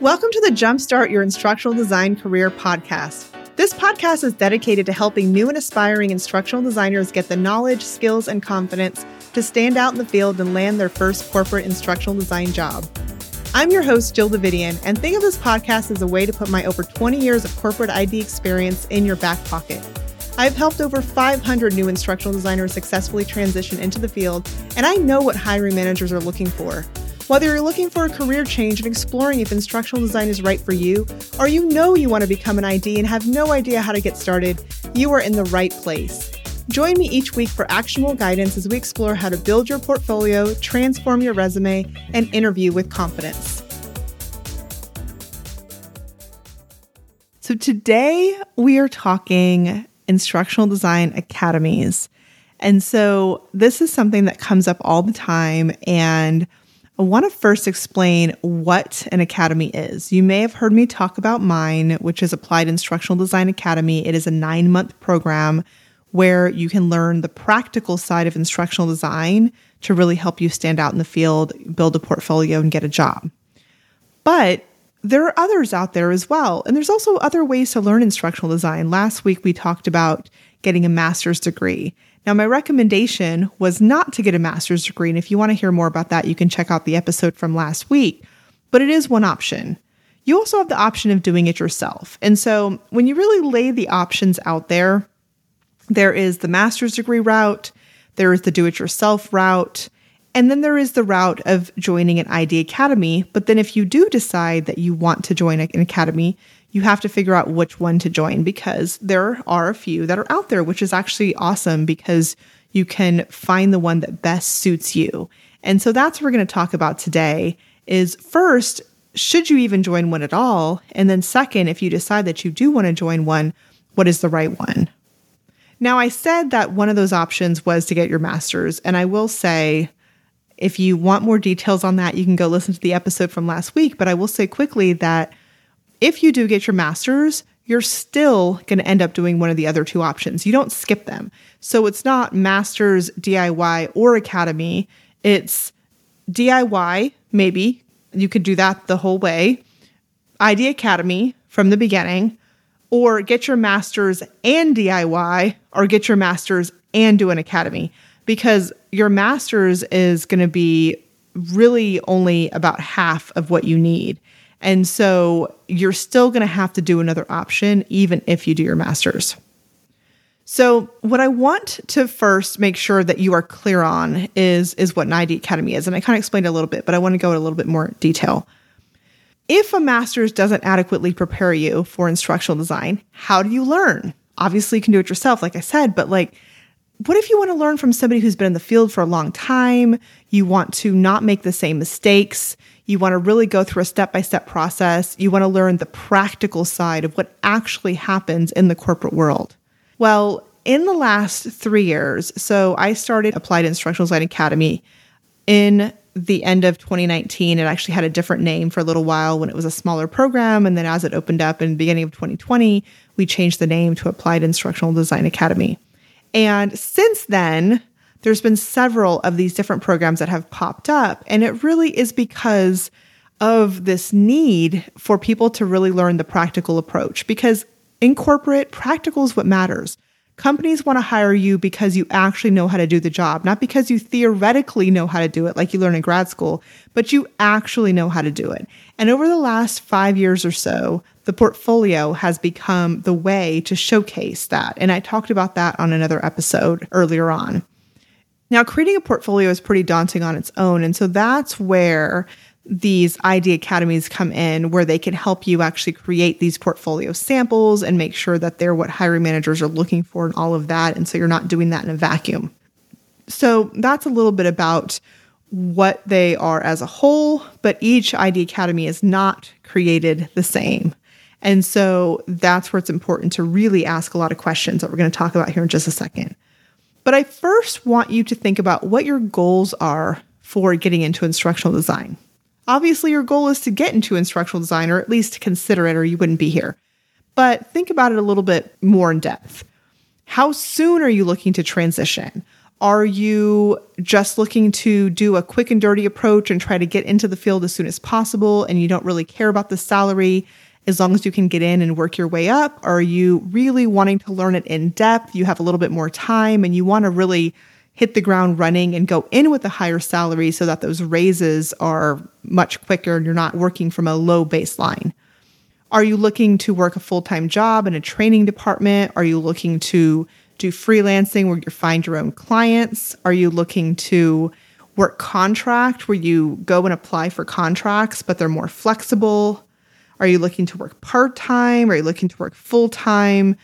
Welcome to the Jumpstart Your Instructional Design Career podcast. This podcast is dedicated to helping new and aspiring instructional designers get the knowledge, skills, and confidence to stand out in the field and land their first corporate instructional design job. I'm your host, Jill Davidian, and think of this podcast as a way to put my over 20 years of corporate ID experience in your back pocket. I've helped over 500 new instructional designers successfully transition into the field, and I know what hiring managers are looking for. Whether you're looking for a career change and exploring if instructional design is right for you, or you know you want to become an ID and have no idea how to get started, you are in the right place. Join me each week for actionable guidance as we explore how to build your portfolio, transform your resume, and interview with confidence. So, today we are talking instructional design academies. And so, this is something that comes up all the time. And I want to first explain what an academy is. You may have heard me talk about mine, which is Applied Instructional Design Academy. It is a nine month program where you can learn the practical side of instructional design to really help you stand out in the field, build a portfolio, and get a job. But there are others out there as well. And there's also other ways to learn instructional design. Last week, we talked about getting a master's degree. Now, my recommendation was not to get a master's degree. And if you want to hear more about that, you can check out the episode from last week. But it is one option. You also have the option of doing it yourself. And so when you really lay the options out there, there is the master's degree route, there is the do it yourself route, and then there is the route of joining an ID academy. But then if you do decide that you want to join an academy, you have to figure out which one to join because there are a few that are out there, which is actually awesome because you can find the one that best suits you. And so that's what we're going to talk about today is first, should you even join one at all? And then second, if you decide that you do want to join one, what is the right one? Now, I said that one of those options was to get your master's. And I will say, if you want more details on that, you can go listen to the episode from last week. But I will say quickly that if you do get your master's, you're still going to end up doing one of the other two options. You don't skip them. So it's not master's, DIY, or academy. It's DIY, maybe. You could do that the whole way. ID Academy from the beginning, or get your master's and DIY, or get your master's and do an academy. Because your master's is going to be really only about half of what you need. And so you're still going to have to do another option, even if you do your master's. So, what I want to first make sure that you are clear on is, is what an ID Academy is. And I kind of explained a little bit, but I want to go in a little bit more detail. If a master's doesn't adequately prepare you for instructional design, how do you learn? Obviously, you can do it yourself, like I said, but like, what if you want to learn from somebody who's been in the field for a long time? You want to not make the same mistakes. You want to really go through a step by step process. You want to learn the practical side of what actually happens in the corporate world. Well, in the last three years, so I started Applied Instructional Design Academy in the end of 2019. It actually had a different name for a little while when it was a smaller program. And then as it opened up in the beginning of 2020, we changed the name to Applied Instructional Design Academy. And since then, there's been several of these different programs that have popped up. And it really is because of this need for people to really learn the practical approach. Because in corporate, practical is what matters. Companies want to hire you because you actually know how to do the job, not because you theoretically know how to do it like you learn in grad school, but you actually know how to do it. And over the last five years or so, the portfolio has become the way to showcase that. And I talked about that on another episode earlier on. Now, creating a portfolio is pretty daunting on its own. And so that's where these ID academies come in, where they can help you actually create these portfolio samples and make sure that they're what hiring managers are looking for and all of that. And so you're not doing that in a vacuum. So that's a little bit about what they are as a whole, but each ID Academy is not created the same. And so that's where it's important to really ask a lot of questions that we're going to talk about here in just a second. But I first want you to think about what your goals are for getting into instructional design. Obviously, your goal is to get into instructional design or at least consider it, or you wouldn't be here. But think about it a little bit more in depth. How soon are you looking to transition? Are you just looking to do a quick and dirty approach and try to get into the field as soon as possible and you don't really care about the salary as long as you can get in and work your way up? Are you really wanting to learn it in depth? You have a little bit more time and you want to really hit the ground running and go in with a higher salary so that those raises are much quicker and you're not working from a low baseline. Are you looking to work a full time job in a training department? Are you looking to do freelancing where you find your own clients? Are you looking to work contract where you go and apply for contracts, but they're more flexible? Are you looking to work part time? Are you looking to work full time?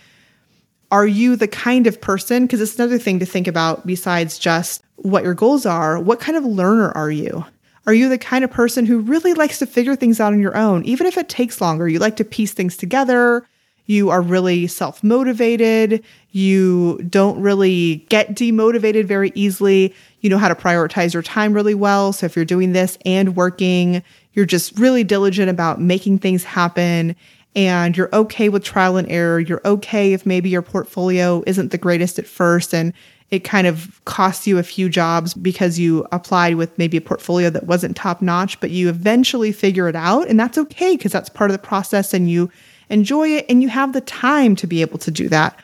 Are you the kind of person? Because it's another thing to think about besides just what your goals are. What kind of learner are you? Are you the kind of person who really likes to figure things out on your own, even if it takes longer? You like to piece things together you are really self motivated. You don't really get demotivated very easily. You know how to prioritize your time really well. So if you're doing this and working, you're just really diligent about making things happen and you're okay with trial and error. You're okay if maybe your portfolio isn't the greatest at first and it kind of costs you a few jobs because you applied with maybe a portfolio that wasn't top notch, but you eventually figure it out. And that's okay because that's part of the process and you enjoy it, and you have the time to be able to do that.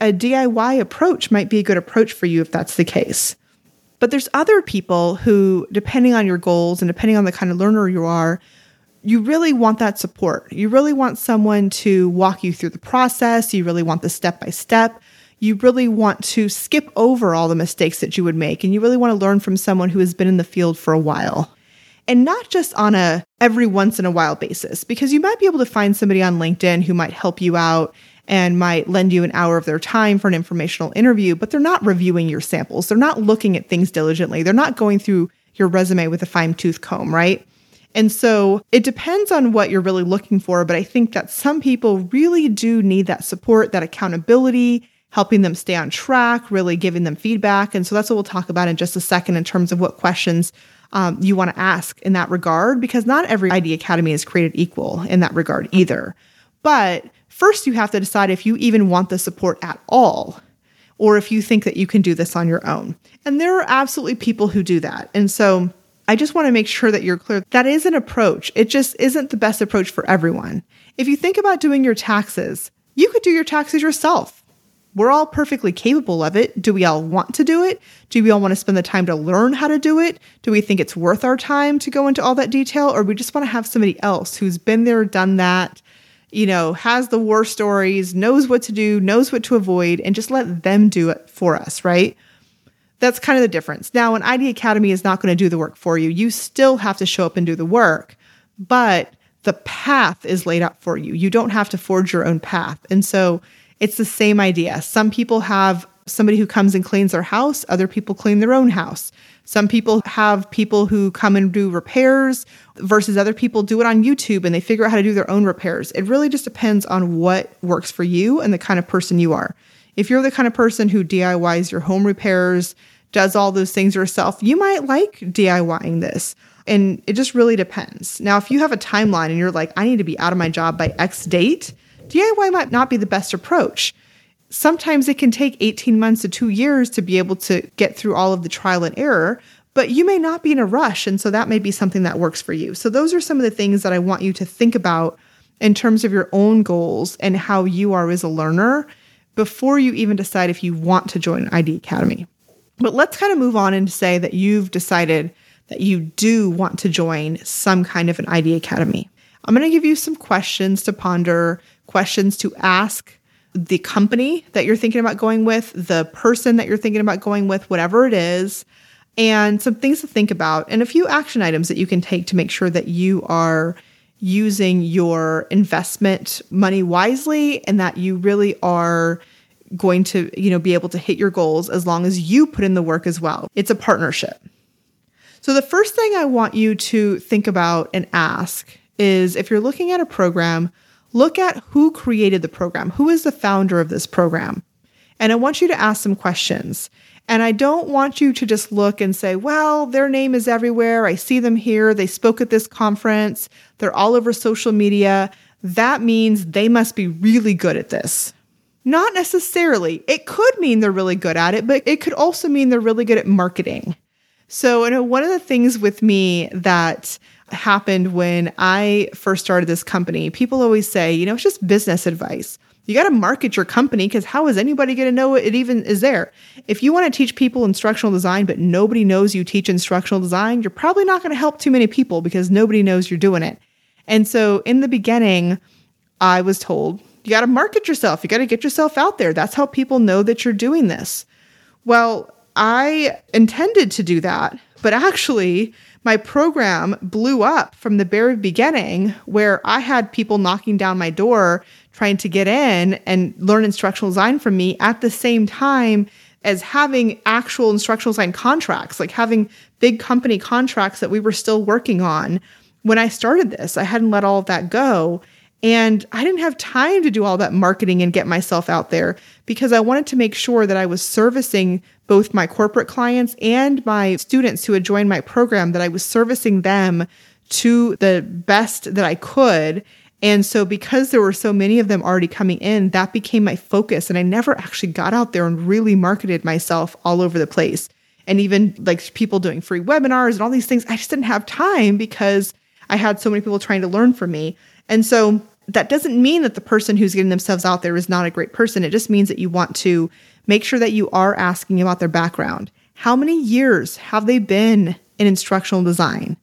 A DIY approach might be a good approach for you if that's the case. But there's other people who, depending on your goals and depending on the kind of learner you are, you really want that support. You really want someone to walk you through the process. You really want the step by step. You really want to skip over all the mistakes that you would make. And you really want to learn from someone who has been in the field for a while and not just on a every once in a while basis because you might be able to find somebody on LinkedIn who might help you out and might lend you an hour of their time for an informational interview but they're not reviewing your samples. They're not looking at things diligently. They're not going through your resume with a fine tooth comb right? And so it depends on what you're really looking for but i think that some people really do need that support that accountability helping them stay on track really giving them feedback. And so that's what we'll talk about in just a second in terms of what questions um, you want to ask in that regard because not every ID Academy is created equal in that regard either. But first, you have to decide if you even want the support at all or if you think that you can do this on your own. And there are absolutely people who do that. And so I just want to make sure that you're clear. That is an approach. It just isn't the best approach for everyone. If you think about doing your taxes, you could do your taxes yourself. We're all perfectly capable of it. Do we all want to do it? Do we all want to spend the time to learn how to do it? Do we think it's worth our time to go into all that detail? Or we just want to have somebody else who's been there, done that, you know, has the war stories, knows what to do, knows what to avoid, and just let them do it for us, right? That's kind of the difference. Now, an ID Academy is not going to do the work for you. You still have to show up and do the work, but the path is laid out for you. You don't have to forge your own path. And so, it's the same idea. Some people have somebody who comes and cleans their house, other people clean their own house. Some people have people who come and do repairs versus other people do it on YouTube and they figure out how to do their own repairs. It really just depends on what works for you and the kind of person you are. If you're the kind of person who DIYs your home repairs, does all those things yourself, you might like DIYing this. And it just really depends. Now, if you have a timeline and you're like, I need to be out of my job by X date, DIY might not be the best approach. Sometimes it can take 18 months to two years to be able to get through all of the trial and error, but you may not be in a rush. And so that may be something that works for you. So, those are some of the things that I want you to think about in terms of your own goals and how you are as a learner before you even decide if you want to join ID Academy. But let's kind of move on and say that you've decided that you do want to join some kind of an ID Academy. I'm going to give you some questions to ponder, questions to ask the company that you're thinking about going with, the person that you're thinking about going with, whatever it is, and some things to think about, and a few action items that you can take to make sure that you are using your investment money wisely and that you really are going to, you know, be able to hit your goals as long as you put in the work as well. It's a partnership. So the first thing I want you to think about and ask is if you're looking at a program, look at who created the program, who is the founder of this program. And I want you to ask some questions. And I don't want you to just look and say, well, their name is everywhere. I see them here. They spoke at this conference. They're all over social media. That means they must be really good at this. Not necessarily. It could mean they're really good at it, but it could also mean they're really good at marketing. So, you know, one of the things with me that happened when I first started this company, people always say, you know, it's just business advice. You got to market your company because how is anybody going to know it even is there? If you want to teach people instructional design, but nobody knows you teach instructional design, you're probably not going to help too many people because nobody knows you're doing it. And so in the beginning, I was told, you got to market yourself. You got to get yourself out there. That's how people know that you're doing this. Well, I intended to do that, but actually, my program blew up from the very beginning where I had people knocking down my door trying to get in and learn instructional design from me at the same time as having actual instructional design contracts, like having big company contracts that we were still working on. When I started this, I hadn't let all of that go. And I didn't have time to do all that marketing and get myself out there because I wanted to make sure that I was servicing both my corporate clients and my students who had joined my program, that I was servicing them to the best that I could and so, because there were so many of them already coming in, that became my focus. And I never actually got out there and really marketed myself all over the place. And even like people doing free webinars and all these things, I just didn't have time because I had so many people trying to learn from me. And so, that doesn't mean that the person who's getting themselves out there is not a great person. It just means that you want to make sure that you are asking about their background. How many years have they been in instructional design?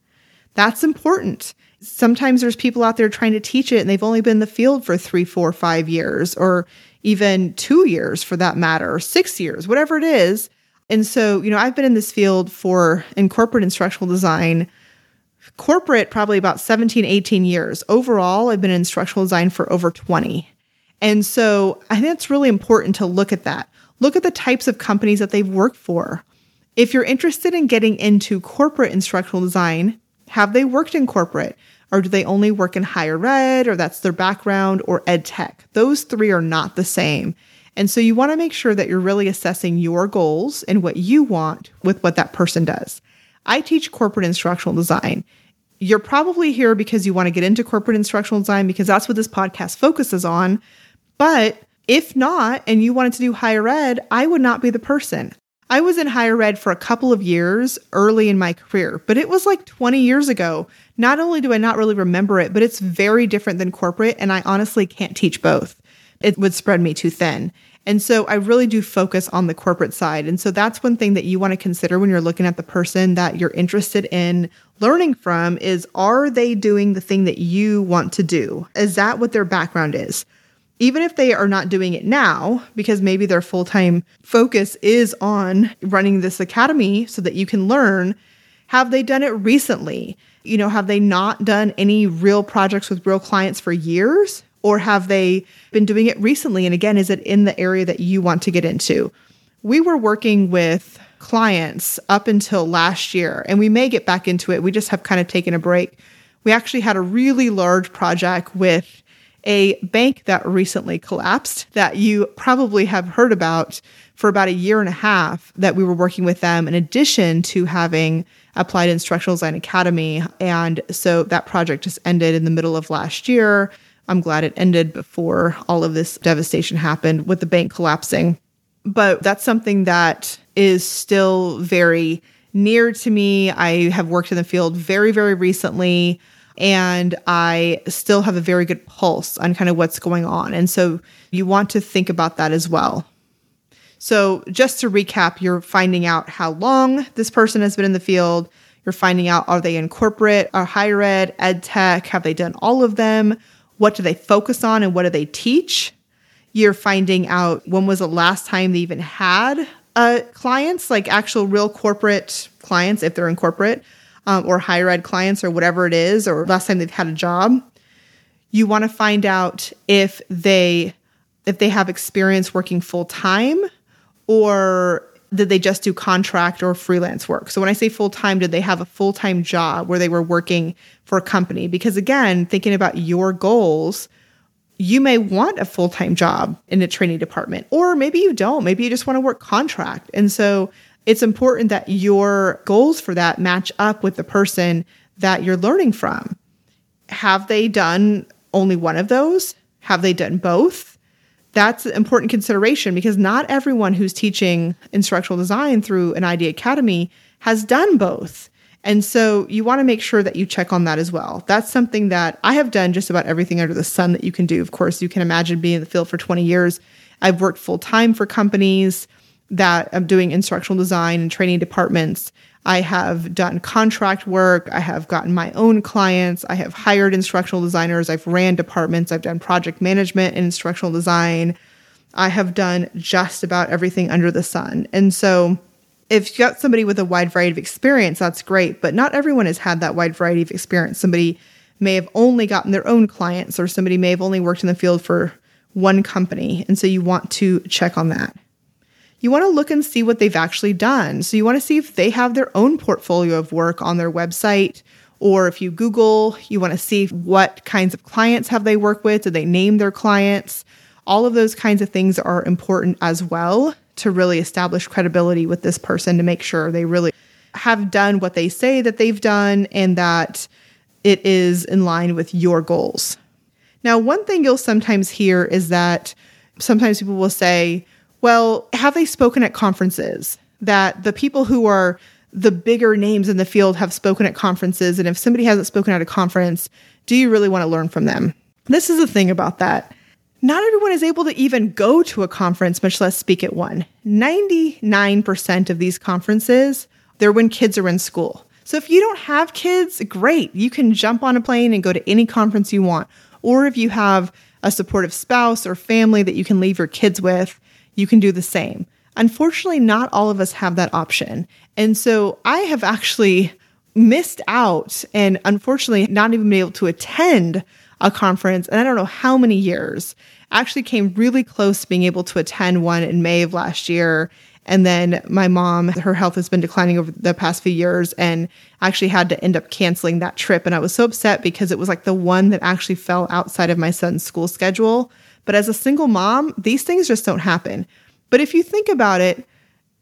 That's important sometimes there's people out there trying to teach it and they've only been in the field for three, four, five years, or even two years for that matter, or six years, whatever it is. And so, you know, I've been in this field for in corporate instructional design, corporate probably about 17, 18 years. Overall, I've been in instructional design for over 20. And so I think it's really important to look at that. Look at the types of companies that they've worked for. If you're interested in getting into corporate instructional design, have they worked in corporate? Or do they only work in higher ed, or that's their background, or ed tech? Those three are not the same. And so you want to make sure that you're really assessing your goals and what you want with what that person does. I teach corporate instructional design. You're probably here because you want to get into corporate instructional design because that's what this podcast focuses on. But if not, and you wanted to do higher ed, I would not be the person. I was in higher ed for a couple of years early in my career, but it was like 20 years ago. Not only do I not really remember it, but it's very different than corporate, and I honestly can't teach both. It would spread me too thin. And so I really do focus on the corporate side. And so that's one thing that you want to consider when you're looking at the person that you're interested in learning from is are they doing the thing that you want to do? Is that what their background is? even if they are not doing it now, because maybe their full time focus is on running this academy so that you can learn, have they done it recently? You know, have they not done any real projects with real clients for years? Or have they been doing it recently? And again, is it in the area that you want to get into? We were working with clients up until last year, and we may get back into it. We just have kind of taken a break. We actually had a really large project with a bank that recently collapsed that you probably have heard about for about a year and a half that we were working with them in addition to having applied instructional design academy and so that project just ended in the middle of last year i'm glad it ended before all of this devastation happened with the bank collapsing but that's something that is still very near to me i have worked in the field very very recently and I still have a very good pulse on kind of what's going on. And so you want to think about that as well. So, just to recap, you're finding out how long this person has been in the field. You're finding out are they in corporate or higher ed, ed tech? Have they done all of them? What do they focus on and what do they teach? You're finding out when was the last time they even had uh, clients, like actual real corporate clients, if they're in corporate um, or higher ed clients or whatever it is, or last time they've had a job. You want to find out if they if they have experience working full time or did they just do contract or freelance work? So when I say full time, did they have a full time job where they were working for a company? Because again, thinking about your goals, you may want a full time job in a training department, or maybe you don't. Maybe you just want to work contract. And so it's important that your goals for that match up with the person that you're learning from. Have they done only one of those? Have they done both? That's an important consideration because not everyone who's teaching instructional design through an ID Academy has done both. And so you want to make sure that you check on that as well. That's something that I have done just about everything under the sun that you can do. Of course, you can imagine being in the field for 20 years. I've worked full time for companies that I'm doing instructional design and training departments. I have done contract work. I have gotten my own clients. I have hired instructional designers. I've ran departments. I've done project management and instructional design. I have done just about everything under the sun. And so if you got somebody with a wide variety of experience, that's great. But not everyone has had that wide variety of experience. Somebody may have only gotten their own clients, or somebody may have only worked in the field for one company. And so you want to check on that. You want to look and see what they've actually done. So you want to see if they have their own portfolio of work on their website. Or if you Google, you want to see what kinds of clients have they worked with? Did they name their clients? All of those kinds of things are important as well to really establish credibility with this person to make sure they really have done what they say that they've done and that it is in line with your goals. Now, one thing you'll sometimes hear is that sometimes people will say, well, have they spoken at conferences? That the people who are the bigger names in the field have spoken at conferences. And if somebody hasn't spoken at a conference, do you really want to learn from them? This is the thing about that not everyone is able to even go to a conference, much less speak at one. 99% of these conferences, they're when kids are in school. So if you don't have kids, great. You can jump on a plane and go to any conference you want. Or if you have a supportive spouse or family that you can leave your kids with, you can do the same. Unfortunately, not all of us have that option. And so I have actually missed out and unfortunately not even been able to attend a conference, and I don't know how many years. Actually, came really close to being able to attend one in May of last year. And then my mom, her health has been declining over the past few years and actually had to end up canceling that trip. And I was so upset because it was like the one that actually fell outside of my son's school schedule. But as a single mom, these things just don't happen. But if you think about it,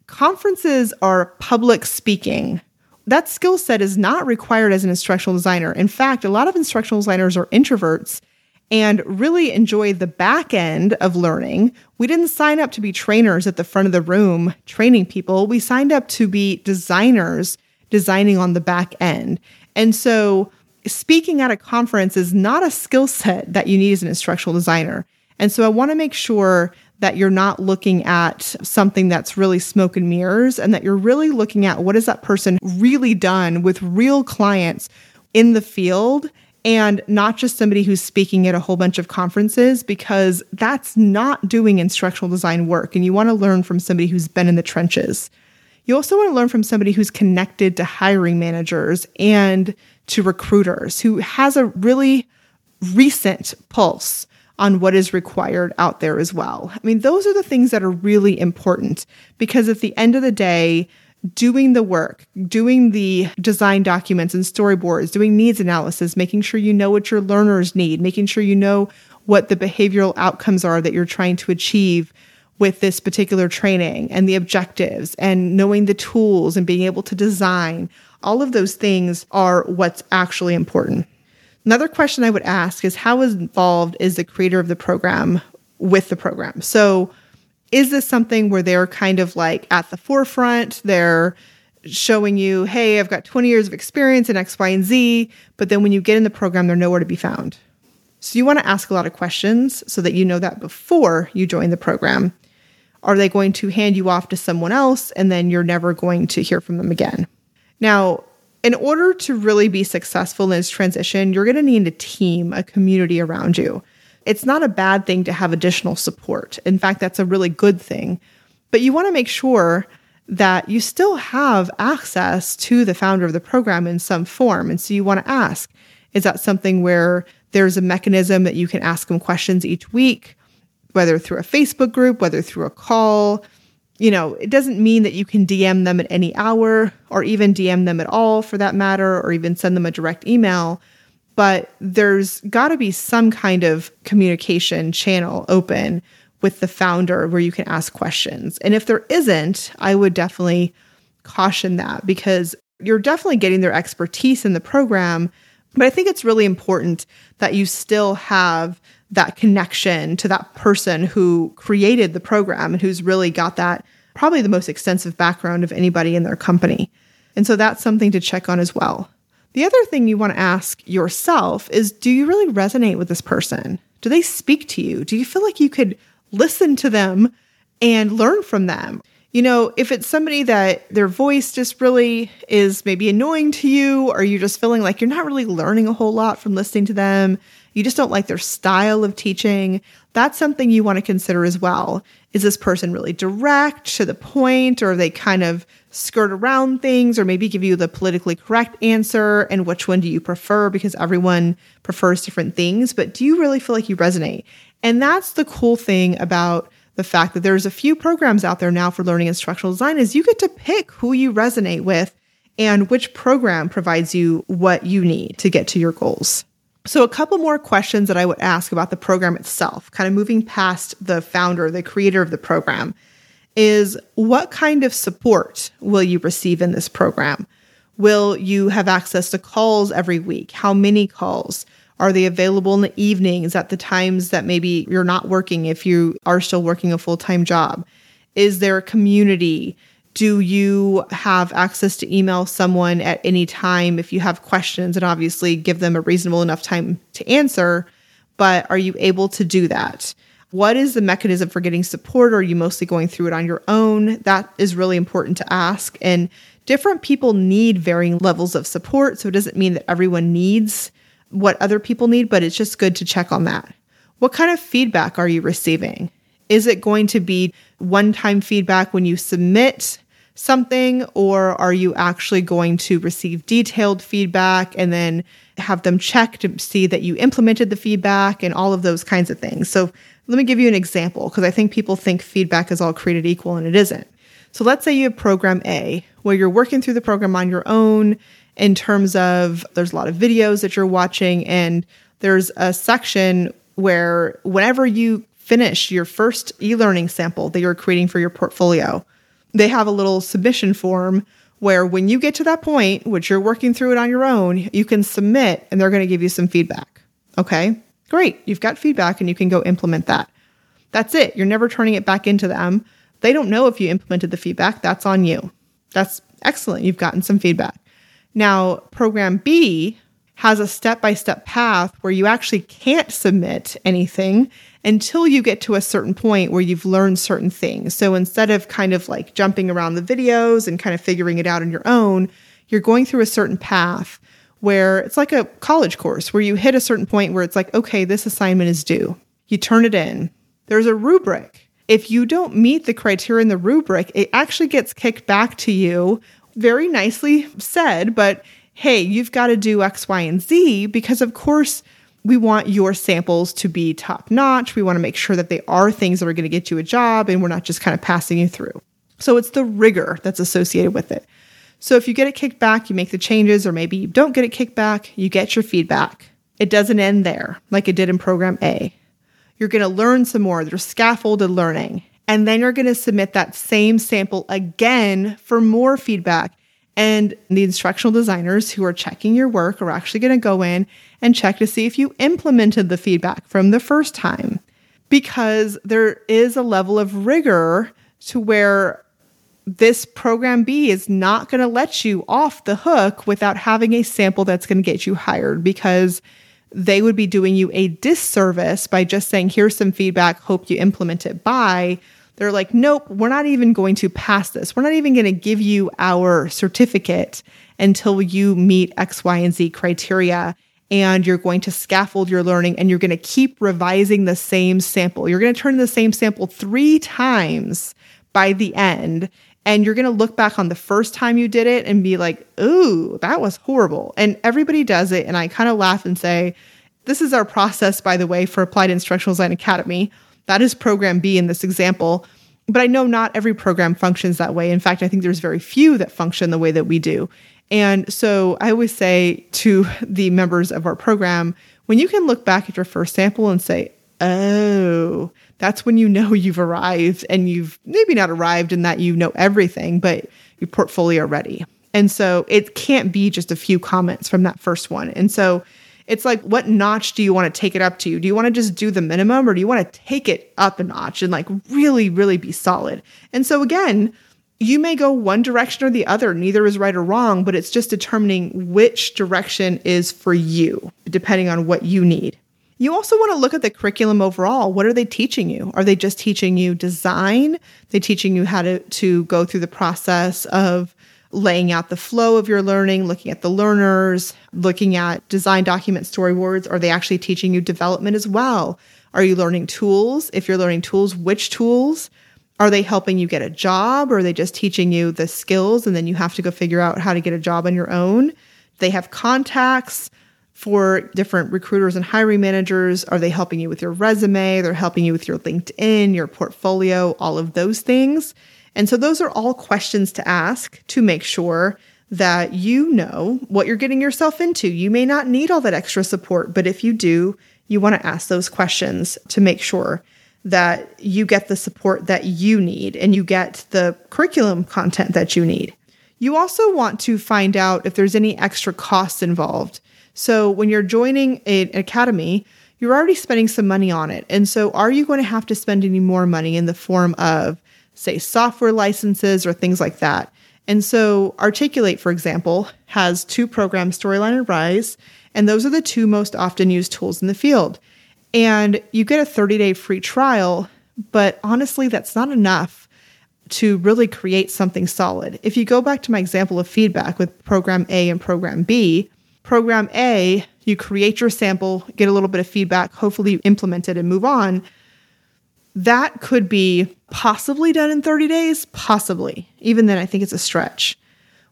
conferences are public speaking that skill set is not required as an instructional designer. In fact, a lot of instructional designers are introverts and really enjoy the back end of learning. We didn't sign up to be trainers at the front of the room training people. We signed up to be designers designing on the back end. And so speaking at a conference is not a skill set that you need as an instructional designer. And so I want to make sure that you're not looking at something that's really smoke and mirrors and that you're really looking at what has that person really done with real clients in the field and not just somebody who's speaking at a whole bunch of conferences because that's not doing instructional design work and you want to learn from somebody who's been in the trenches. You also want to learn from somebody who's connected to hiring managers and to recruiters who has a really recent pulse on what is required out there as well. I mean, those are the things that are really important because at the end of the day, doing the work, doing the design documents and storyboards, doing needs analysis, making sure you know what your learners need, making sure you know what the behavioral outcomes are that you're trying to achieve with this particular training and the objectives and knowing the tools and being able to design. All of those things are what's actually important. Another question I would ask is how involved is the creator of the program with the program? So, is this something where they're kind of like at the forefront? They're showing you, hey, I've got 20 years of experience in X, Y, and Z, but then when you get in the program, they're nowhere to be found. So, you want to ask a lot of questions so that you know that before you join the program. Are they going to hand you off to someone else and then you're never going to hear from them again? Now, in order to really be successful in this transition, you're going to need a team, a community around you. It's not a bad thing to have additional support. In fact, that's a really good thing. But you want to make sure that you still have access to the founder of the program in some form. And so you want to ask is that something where there's a mechanism that you can ask them questions each week, whether through a Facebook group, whether through a call? You know, it doesn't mean that you can DM them at any hour or even DM them at all for that matter, or even send them a direct email. But there's got to be some kind of communication channel open with the founder where you can ask questions. And if there isn't, I would definitely caution that because you're definitely getting their expertise in the program. But I think it's really important that you still have that connection to that person who created the program and who's really got that probably the most extensive background of anybody in their company. And so that's something to check on as well. The other thing you want to ask yourself is do you really resonate with this person? Do they speak to you? Do you feel like you could listen to them and learn from them? You know, if it's somebody that their voice just really is maybe annoying to you, or you're just feeling like you're not really learning a whole lot from listening to them, you just don't like their style of teaching, that's something you want to consider as well. Is this person really direct to the point, or they kind of skirt around things, or maybe give you the politically correct answer? And which one do you prefer? Because everyone prefers different things, but do you really feel like you resonate? And that's the cool thing about the fact that there's a few programs out there now for learning instructional design is you get to pick who you resonate with and which program provides you what you need to get to your goals. So, a couple more questions that I would ask about the program itself, kind of moving past the founder, the creator of the program, is what kind of support will you receive in this program? Will you have access to calls every week? How many calls? Are they available in the evenings at the times that maybe you're not working if you are still working a full time job? Is there a community? Do you have access to email someone at any time if you have questions and obviously give them a reasonable enough time to answer? But are you able to do that? What is the mechanism for getting support? Or are you mostly going through it on your own? That is really important to ask. And different people need varying levels of support. So it doesn't mean that everyone needs what other people need, but it's just good to check on that. What kind of feedback are you receiving? Is it going to be one time feedback when you submit something, or are you actually going to receive detailed feedback and then have them check to see that you implemented the feedback and all of those kinds of things? So, let me give you an example because I think people think feedback is all created equal and it isn't. So, let's say you have program A where you're working through the program on your own in terms of there's a lot of videos that you're watching, and there's a section where whenever you finish your first e learning sample that you're creating for your portfolio, they have a little submission form where when you get to that point, which you're working through it on your own, you can submit and they're going to give you some feedback. Okay, great. You've got feedback and you can go implement that. That's it. You're never turning it back into them. They don't know if you implemented the feedback. That's on you. That's excellent. You've gotten some feedback. Now, program B has a step by step path where you actually can't submit anything until you get to a certain point where you've learned certain things. So instead of kind of like jumping around the videos and kind of figuring it out on your own, you're going through a certain path where it's like a college course where you hit a certain point where it's like, okay, this assignment is due. You turn it in. There's a rubric. If you don't meet the criteria in the rubric, it actually gets kicked back to you. Very nicely said, but hey, you've got to do X, Y, and Z because, of course, we want your samples to be top notch. We want to make sure that they are things that are going to get you a job and we're not just kind of passing you through. So it's the rigor that's associated with it. So if you get it kicked back, you make the changes, or maybe you don't get it kicked back, you get your feedback. It doesn't end there like it did in program A. You're going to learn some more. There's scaffolded learning. And then you're going to submit that same sample again for more feedback. And the instructional designers who are checking your work are actually going to go in and check to see if you implemented the feedback from the first time. Because there is a level of rigor to where this program B is not going to let you off the hook without having a sample that's going to get you hired because they would be doing you a disservice by just saying, here's some feedback, hope you implement it by. They're like, nope, we're not even going to pass this. We're not even going to give you our certificate until you meet X, Y, and Z criteria and you're going to scaffold your learning and you're going to keep revising the same sample. You're going to turn the same sample three times by the end. And you're going to look back on the first time you did it and be like, ooh, that was horrible. And everybody does it. And I kind of laugh and say, this is our process, by the way, for Applied Instructional Design Academy. That is program B in this example. But I know not every program functions that way. In fact, I think there's very few that function the way that we do. And so I always say to the members of our program, when you can look back at your first sample and say, oh, that's when you know you've arrived and you've maybe not arrived in that you know everything, but your portfolio ready. And so it can't be just a few comments from that first one. And so It's like, what notch do you want to take it up to? Do you want to just do the minimum or do you want to take it up a notch and like really, really be solid? And so, again, you may go one direction or the other. Neither is right or wrong, but it's just determining which direction is for you, depending on what you need. You also want to look at the curriculum overall. What are they teaching you? Are they just teaching you design? Are they teaching you how to, to go through the process of laying out the flow of your learning, looking at the learners, looking at design document storyboards? Are they actually teaching you development as well? Are you learning tools? If you're learning tools, which tools? Are they helping you get a job or are they just teaching you the skills and then you have to go figure out how to get a job on your own? They have contacts for different recruiters and hiring managers. Are they helping you with your resume? They're helping you with your LinkedIn, your portfolio, all of those things. And so those are all questions to ask to make sure that you know what you're getting yourself into. You may not need all that extra support, but if you do, you want to ask those questions to make sure that you get the support that you need and you get the curriculum content that you need. You also want to find out if there's any extra costs involved. So when you're joining an academy, you're already spending some money on it. And so are you going to have to spend any more money in the form of say software licenses or things like that. And so Articulate, for example, has two programs, Storyline and Rise, and those are the two most often used tools in the field. And you get a 30 day free trial, but honestly, that's not enough to really create something solid. If you go back to my example of feedback with program A and program B, program A, you create your sample, get a little bit of feedback, hopefully implement it and move on. That could be possibly done in 30 days, possibly. Even then, I think it's a stretch.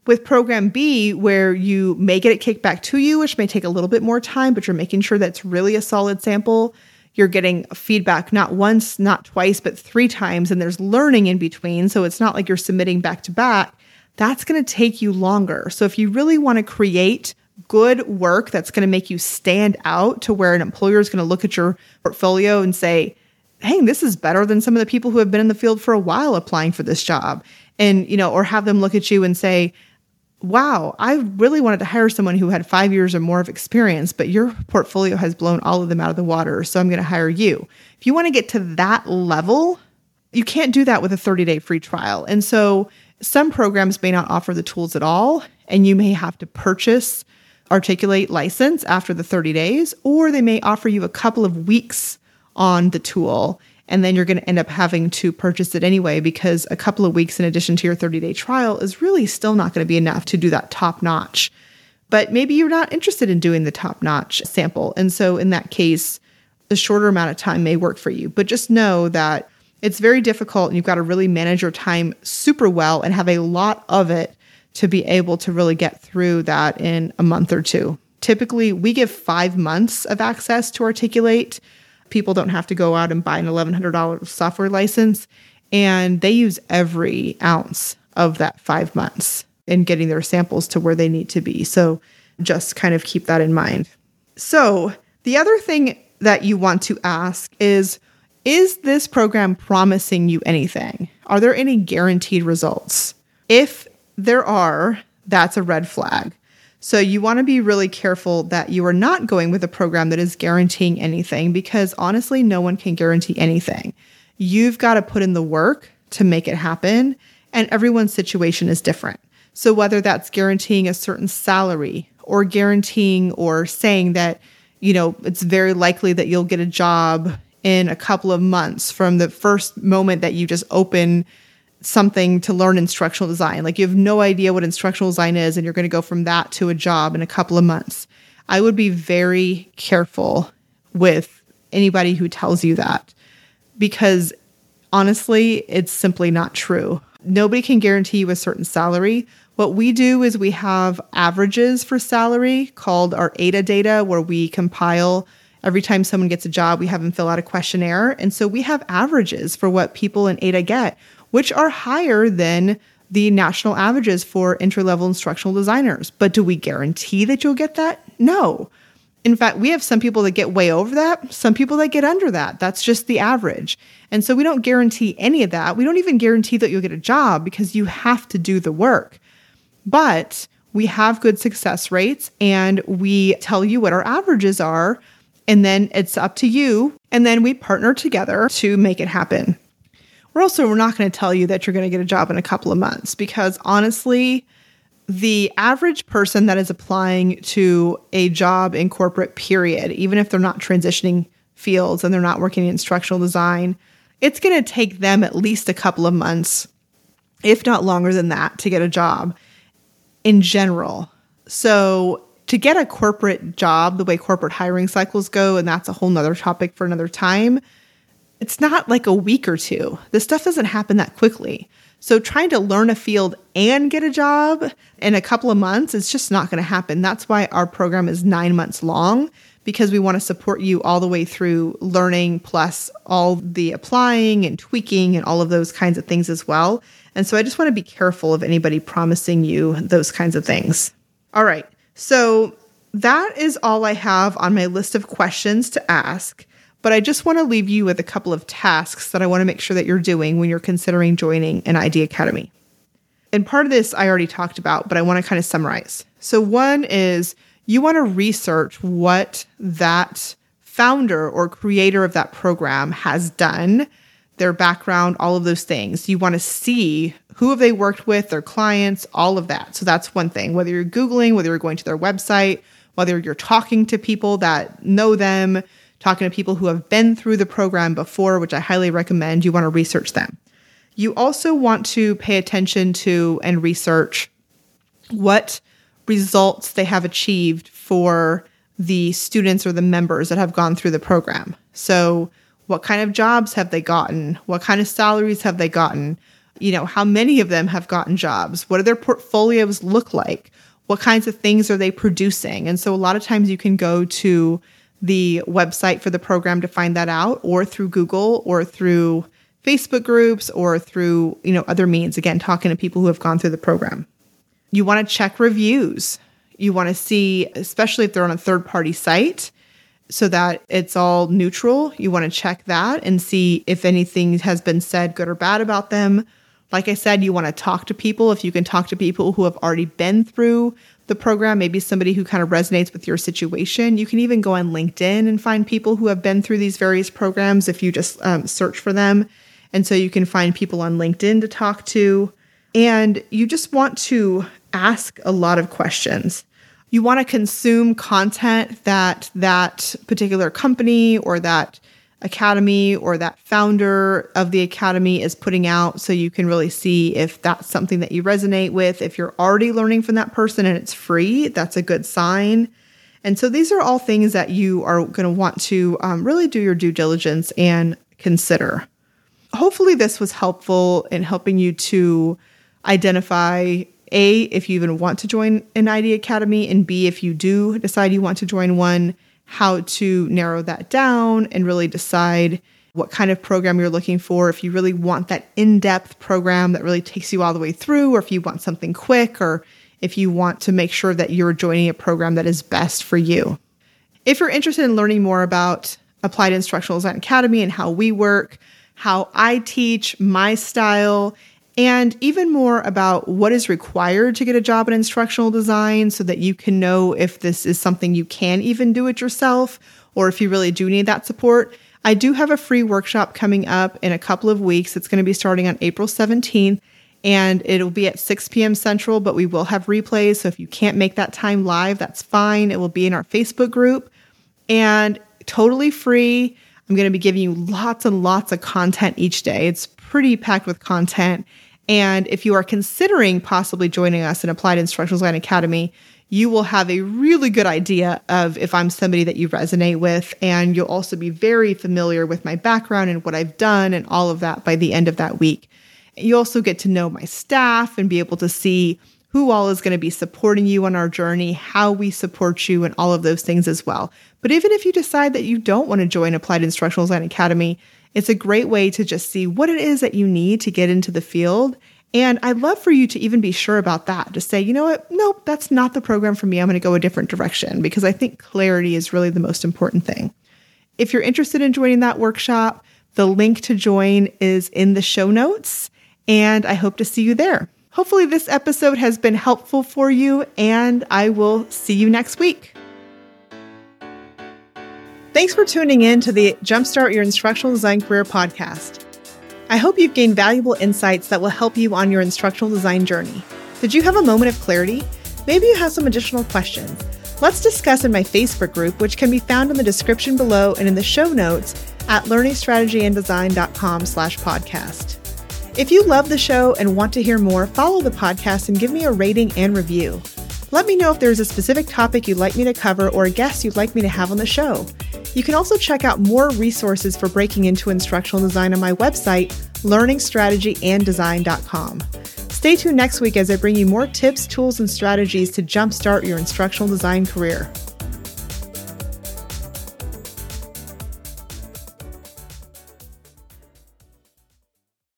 With program B, where you may get it kicked back to you, which may take a little bit more time, but you're making sure that's really a solid sample. You're getting feedback not once, not twice, but three times, and there's learning in between. So it's not like you're submitting back to back. That's going to take you longer. So if you really want to create good work that's going to make you stand out to where an employer is going to look at your portfolio and say, hey, this is better than some of the people who have been in the field for a while applying for this job. And, you know, or have them look at you and say, wow, I really wanted to hire someone who had five years or more of experience, but your portfolio has blown all of them out of the water. So I'm going to hire you. If you want to get to that level, you can't do that with a 30 day free trial. And so some programs may not offer the tools at all, and you may have to purchase Articulate license after the 30 days, or they may offer you a couple of weeks on the tool. And then you're going to end up having to purchase it anyway because a couple of weeks in addition to your 30 day trial is really still not going to be enough to do that top notch. But maybe you're not interested in doing the top notch sample. And so in that case, the shorter amount of time may work for you. But just know that it's very difficult and you've got to really manage your time super well and have a lot of it to be able to really get through that in a month or two. Typically, we give five months of access to Articulate people don't have to go out and buy an $1,100 software license. And they use every ounce of that five months in getting their samples to where they need to be. So just kind of keep that in mind. So, the other thing that you want to ask is Is this program promising you anything? Are there any guaranteed results? If there are, that's a red flag. So you want to be really careful that you are not going with a program that is guaranteeing anything because honestly, no one can guarantee anything. You've got to put in the work to make it happen, and everyone's situation is different. So whether that's guaranteeing a certain salary or guaranteeing or saying that, you know, it's very likely that you'll get a job in a couple of months from the first moment that you just open something to learn instructional design. Like you have no idea what instructional design is, and you're going to go from that to a job in a couple of months. I would be very careful with anybody who tells you that because honestly, it's simply not true. Nobody can guarantee you a certain salary. What we do is we have averages for salary called our ADA data, where we compile every time someone gets a job, we have them fill out a questionnaire. And so we have averages for what people in ADA get which are higher than the national averages for entry level instructional designers. But do we guarantee that you'll get that? No. In fact, we have some people that get way over that, some people that get under that. That's just the average. And so we don't guarantee any of that. We don't even guarantee that you'll get a job because you have to do the work. But we have good success rates and we tell you what our averages are. And then it's up to you. And then we partner together to make it happen. We're also we're not going to tell you that you're going to get a job in a couple of months because honestly, the average person that is applying to a job in corporate period, even if they're not transitioning fields and they're not working in instructional design, it's going to take them at least a couple of months, if not longer than that, to get a job in general. So, to get a corporate job, the way corporate hiring cycles go, and that's a whole nother topic for another time, it's not like a week or two. This stuff doesn't happen that quickly. So trying to learn a field and get a job in a couple of months is just not going to happen. That's why our program is nine months long because we want to support you all the way through learning plus all the applying and tweaking and all of those kinds of things as well. And so I just want to be careful of anybody promising you those kinds of things. All right. So that is all I have on my list of questions to ask. But I just want to leave you with a couple of tasks that I want to make sure that you're doing when you're considering joining an ID Academy. And part of this I already talked about, but I want to kind of summarize. So, one is you want to research what that founder or creator of that program has done, their background, all of those things. You want to see who have they worked with, their clients, all of that. So that's one thing. Whether you're googling, whether you're going to their website, whether you're talking to people that know them, talking to people who have been through the program before, which I highly recommend. You want to research them. You also want to pay attention to and research what results they have achieved for the students or the members that have gone through the program. So, what kind of jobs have they gotten? What kind of salaries have they gotten? You know, how many of them have gotten jobs? What do their portfolios look like? What kinds of things are they producing? And so, a lot of times you can go to the website for the program to find that out or through Google or through Facebook groups or through, you know, other means again talking to people who have gone through the program. You want to check reviews. You want to see especially if they're on a third-party site so that it's all neutral. You want to check that and see if anything has been said good or bad about them. Like I said, you want to talk to people if you can talk to people who have already been through the program, maybe somebody who kind of resonates with your situation. You can even go on LinkedIn and find people who have been through these various programs if you just um, search for them. And so you can find people on LinkedIn to talk to. And you just want to ask a lot of questions. You want to consume content that that particular company or that academy or that founder of the academy is putting out so you can really see if that's something that you resonate with. If you're already learning from that person and it's free, that's a good sign. And so these are all things that you are going to want to um, really do your due diligence and consider. Hopefully, this was helpful in helping you to identify A, if you even want to join an ID Academy, and B, if you do decide you want to join one how to narrow that down and really decide what kind of program you're looking for. If you really want that in depth program that really takes you all the way through, or if you want something quick, or if you want to make sure that you're joining a program that is best for you. If you're interested in learning more about Applied Instructional Design Academy and how we work, how I teach, my style, and even more about what is required to get a job in instructional design so that you can know if this is something you can even do it yourself or if you really do need that support. I do have a free workshop coming up in a couple of weeks. It's going to be starting on April 17th and it'll be at 6 p.m. Central, but we will have replays. So if you can't make that time live, that's fine. It will be in our Facebook group and totally free. I'm going to be giving you lots and lots of content each day. It's pretty packed with content and if you are considering possibly joining us in Applied Instructional Design Academy, you will have a really good idea of if I'm somebody that you resonate with. And you'll also be very familiar with my background and what I've done and all of that by the end of that week. You also get to know my staff and be able to see who all is going to be supporting you on our journey, how we support you, and all of those things as well. But even if you decide that you don't want to join Applied Instructional Design Academy, it's a great way to just see what it is that you need to get into the field. And I'd love for you to even be sure about that, to say, you know what, nope, that's not the program for me. I'm going to go a different direction because I think clarity is really the most important thing. If you're interested in joining that workshop, the link to join is in the show notes, and I hope to see you there. Hopefully, this episode has been helpful for you, and I will see you next week. Thanks for tuning in to the Jumpstart Your Instructional Design Career podcast. I hope you've gained valuable insights that will help you on your instructional design journey. Did you have a moment of clarity? Maybe you have some additional questions. Let's discuss in my Facebook group, which can be found in the description below and in the show notes at learningstrategyanddesign.com slash podcast. If you love the show and want to hear more, follow the podcast and give me a rating and review. Let me know if there's a specific topic you'd like me to cover or a guest you'd like me to have on the show. You can also check out more resources for breaking into instructional design on my website, learningstrategyanddesign.com. Stay tuned next week as I bring you more tips, tools, and strategies to jumpstart your instructional design career.